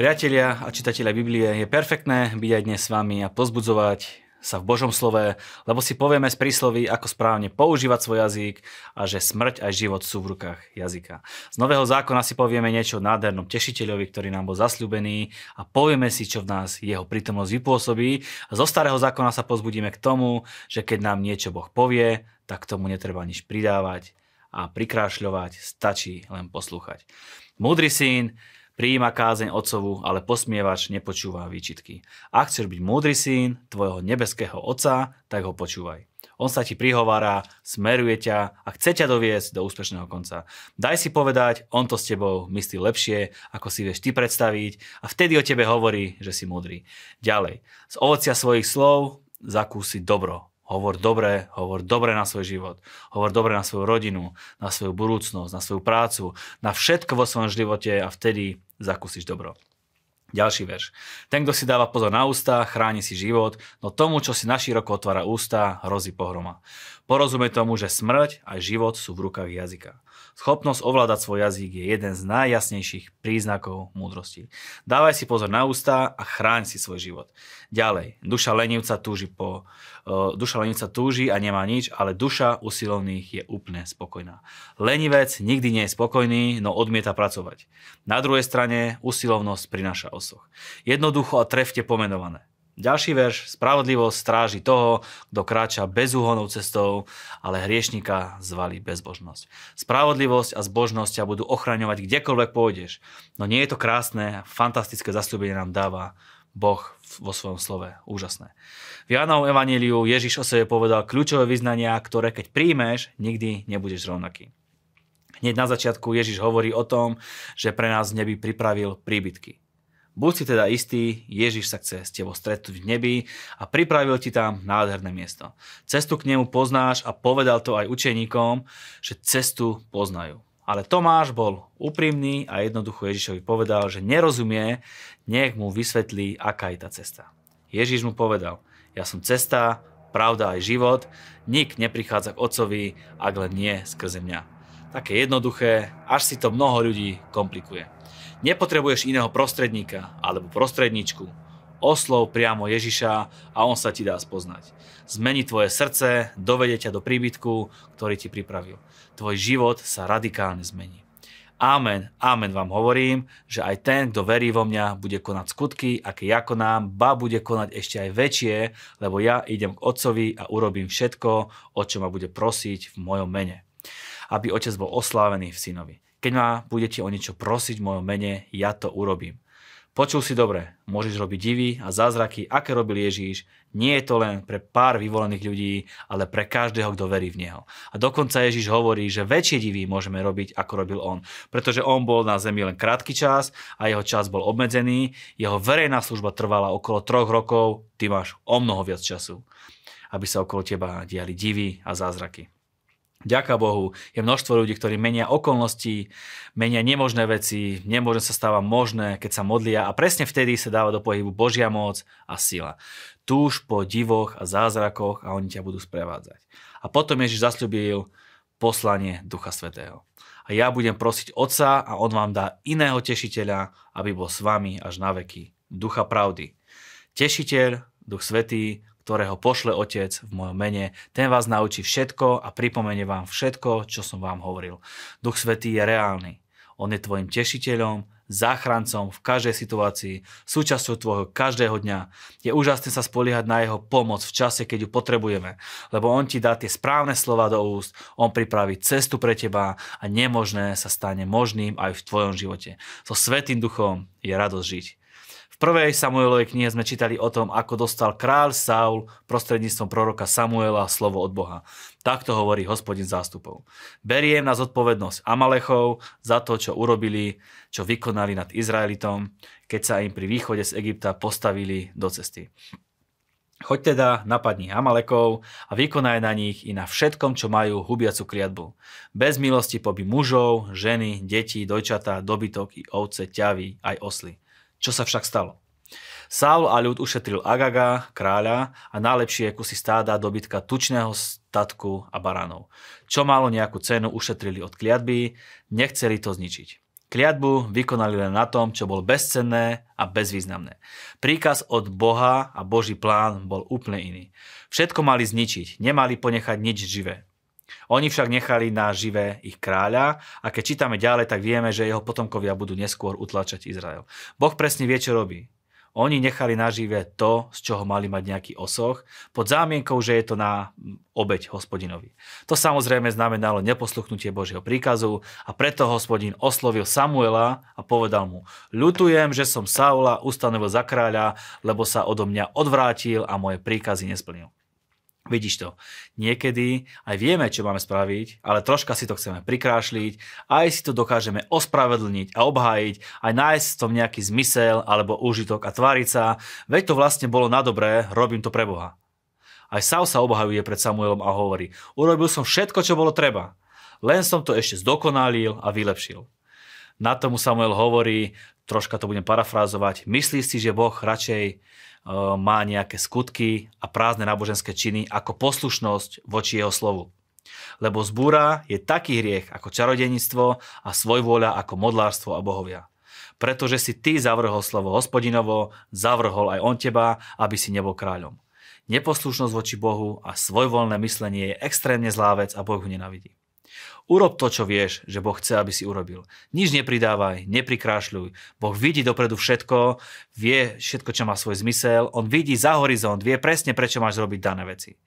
Priatelia a čitatelia Biblie, je perfektné byť aj dnes s vami a pozbudzovať sa v Božom slove, lebo si povieme z prísloví, ako správne používať svoj jazyk a že smrť aj život sú v rukách jazyka. Z Nového zákona si povieme niečo o nádhernom tešiteľovi, ktorý nám bol zasľúbený a povieme si, čo v nás jeho prítomnosť vypôsobí. A zo Starého zákona sa pozbudíme k tomu, že keď nám niečo Boh povie, tak tomu netreba nič pridávať a prikrášľovať, stačí len poslúchať. Múdry syn Prijíma kázeň otcovu, ale posmievač nepočúva výčitky. Ak chceš byť múdry syn tvojho nebeského otca, tak ho počúvaj. On sa ti prihovára, smeruje ťa a chce ťa doviesť do úspešného konca. Daj si povedať, on to s tebou myslí lepšie, ako si vieš ty predstaviť a vtedy o tebe hovorí, že si múdry. Ďalej, z ovocia svojich slov zakúsi dobro, Hovor dobre, hovor dobre na svoj život. Hovor dobre na svoju rodinu, na svoju budúcnosť, na svoju prácu, na všetko vo svojom živote a vtedy zakúsiš dobro. Ďalší verš. Ten, kto si dáva pozor na ústa, chráni si život, no tomu, čo si naširoko otvára ústa, hrozí pohroma. Porozumie tomu, že smrť a život sú v rukách jazyka. Schopnosť ovládať svoj jazyk je jeden z najjasnejších príznakov múdrosti. Dávaj si pozor na ústa a chráň si svoj život. Ďalej, duša lenivca túži po, uh, duša lenivca túži a nemá nič, ale duša usilovných je úplne spokojná. Lenivec nikdy nie je spokojný, no odmieta pracovať. Na druhej strane usilovnosť prináša osoch. Jednoducho a trefte pomenované. Ďalší verš. Spravodlivosť stráži toho, kto kráča bezúhonou cestou, ale hriešnika zvalí bezbožnosť. Spravodlivosť a zbožnosť ťa budú ochraňovať kdekoľvek pôjdeš. No nie je to krásne, fantastické zasľúbenie nám dáva Boh vo svojom slove. Úžasné. V Jánovom evaníliu Ježiš o sebe povedal kľúčové vyznania, ktoré keď príjmeš, nikdy nebudeš rovnaký. Hneď na začiatku Ježiš hovorí o tom, že pre nás v pripravil príbytky. Buď si teda istý, Ježiš sa chce s tebou stretnúť v nebi a pripravil ti tam nádherné miesto. Cestu k nemu poznáš a povedal to aj učeníkom, že cestu poznajú. Ale Tomáš bol úprimný a jednoducho Ježišovi povedal, že nerozumie, nech mu vysvetlí, aká je tá cesta. Ježiš mu povedal, ja som cesta, pravda aj život, nik neprichádza k otcovi, ak len nie skrze mňa. Také jednoduché, až si to mnoho ľudí komplikuje. Nepotrebuješ iného prostredníka alebo prostredničku. Oslov priamo Ježiša a on sa ti dá spoznať. Zmení tvoje srdce, dovede ťa do príbytku, ktorý ti pripravil. Tvoj život sa radikálne zmení. Amen, amen vám hovorím, že aj ten, kto verí vo mňa, bude konať skutky, aké ja konám, ba bude konať ešte aj väčšie, lebo ja idem k Otcovi a urobím všetko, o čo ma bude prosiť v mojom mene. Aby Otec bol oslávený v synovi. Keď ma budete o niečo prosiť v mojom mene, ja to urobím. Počul si dobre, môžeš robiť divy a zázraky, aké robil Ježíš. Nie je to len pre pár vyvolených ľudí, ale pre každého, kto verí v Neho. A dokonca Ježíš hovorí, že väčšie divy môžeme robiť, ako robil On. Pretože On bol na zemi len krátky čas a jeho čas bol obmedzený. Jeho verejná služba trvala okolo troch rokov, ty máš o mnoho viac času, aby sa okolo teba diali divy a zázraky. Ďaká Bohu, je množstvo ľudí, ktorí menia okolnosti, menia nemožné veci, nemožné sa stáva možné, keď sa modlia a presne vtedy sa dáva do pohybu Božia moc a sila. Túž po divoch a zázrakoch a oni ťa budú sprevádzať. A potom Ježiš zasľubil poslanie Ducha Svetého. A ja budem prosiť Otca a On vám dá iného tešiteľa, aby bol s vami až na veky. Ducha pravdy. Tešiteľ, Duch Svetý, ktorého pošle Otec v mojom mene, ten vás naučí všetko a pripomene vám všetko, čo som vám hovoril. Duch Svetý je reálny. On je tvojim tešiteľom, záchrancom v každej situácii, súčasťou tvojho každého dňa. Je úžasné sa spoliehať na jeho pomoc v čase, keď ju potrebujeme, lebo on ti dá tie správne slova do úst, on pripraví cestu pre teba a nemožné sa stane možným aj v tvojom živote. So Svetým duchom je radosť žiť prvej Samuelovej knihe sme čítali o tom, ako dostal kráľ Saul prostredníctvom proroka Samuela slovo od Boha. Takto hovorí hospodin zástupov. Beriem na zodpovednosť Amalechov za to, čo urobili, čo vykonali nad Izraelitom, keď sa im pri východe z Egypta postavili do cesty. Choď teda, napadni Amalekov a vykonaj na nich i na všetkom, čo majú hubiacu kliatbu. Bez milosti poby mužov, ženy, deti, dojčatá, dobytok i ovce, ťavy, aj osly. Čo sa však stalo? Saul a ľud ušetril Agaga, kráľa a najlepšie kusy stáda, dobytka, tučného statku a baránov. Čo malo nejakú cenu, ušetrili od kliatby, nechceli to zničiť. Kliatbu vykonali len na tom, čo bolo bezcenné a bezvýznamné. Príkaz od Boha a Boží plán bol úplne iný. Všetko mali zničiť, nemali ponechať nič živé. Oni však nechali na živé ich kráľa a keď čítame ďalej, tak vieme, že jeho potomkovia budú neskôr utlačať Izrael. Boh presne vie, čo robí. Oni nechali nažive to, z čoho mali mať nejaký osoch, pod zámienkou, že je to na obeď hospodinovi. To samozrejme znamenalo neposluchnutie Božieho príkazu a preto hospodin oslovil Samuela a povedal mu, ľutujem, že som Saula ustanovil za kráľa, lebo sa odo mňa odvrátil a moje príkazy nesplnil. Vidíš to, niekedy aj vieme, čo máme spraviť, ale troška si to chceme prikrášliť, aj si to dokážeme ospravedlniť a obhájiť, aj nájsť v tom nejaký zmysel alebo úžitok a tváriť sa, veď to vlastne bolo na dobré, robím to pre Boha. Aj Saul sa obhajuje pred Samuelom a hovorí, urobil som všetko, čo bolo treba, len som to ešte zdokonalil a vylepšil. Na tomu Samuel hovorí, troška to budem parafrázovať, myslí si, že Boh radšej E, má nejaké skutky a prázdne náboženské činy ako poslušnosť voči jeho slovu. Lebo zbúra je taký hriech ako čarodenictvo a svojvôľa ako modlárstvo a bohovia. Pretože si ty zavrhol slovo hospodinovo, zavrhol aj on teba, aby si nebol kráľom. Neposlušnosť voči Bohu a svojvoľné myslenie je extrémne zlá vec a Boh ho nenavidí. Urob to, čo vieš, že Boh chce, aby si urobil. Nič nepridávaj, neprikrášľuj. Boh vidí dopredu všetko, vie všetko, čo má svoj zmysel, on vidí za horizont, vie presne, prečo máš robiť dané veci.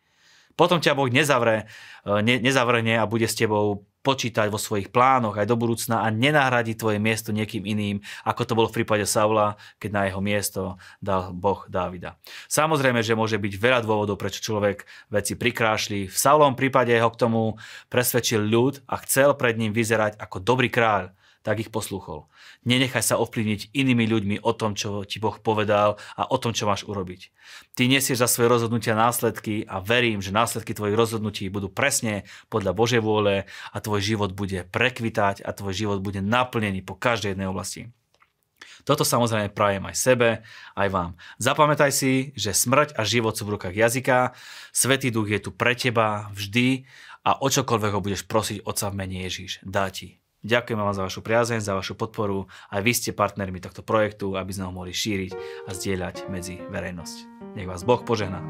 Potom ťa Boh nezavre, e, ne, nezavrne a bude s tebou počítať vo svojich plánoch aj do budúcna a nenahradí tvoje miesto niekým iným, ako to bolo v prípade Saula, keď na jeho miesto dal Boh Dávida. Samozrejme, že môže byť veľa dôvodov, prečo človek veci prikrášli. V Saulovom prípade ho k tomu presvedčil ľud a chcel pred ním vyzerať ako dobrý kráľ tak ich poslúchol. Nenechaj sa ovplyvniť inými ľuďmi o tom, čo ti Boh povedal a o tom, čo máš urobiť. Ty nesieš za svoje rozhodnutia následky a verím, že následky tvojich rozhodnutí budú presne podľa Božej vôle a tvoj život bude prekvitať a tvoj život bude naplnený po každej jednej oblasti. Toto samozrejme prajem aj sebe, aj vám. Zapamätaj si, že smrť a život sú v rukách jazyka, Svetý duch je tu pre teba vždy a o čokoľvek ho budeš prosiť Otca v mene Ježíš, dá ti. Ďakujem vám za vašu priazeň, za vašu podporu. Aj vy ste partnermi tohto projektu, aby sme ho mohli šíriť a zdieľať medzi verejnosť. Nech vás Boh požehná.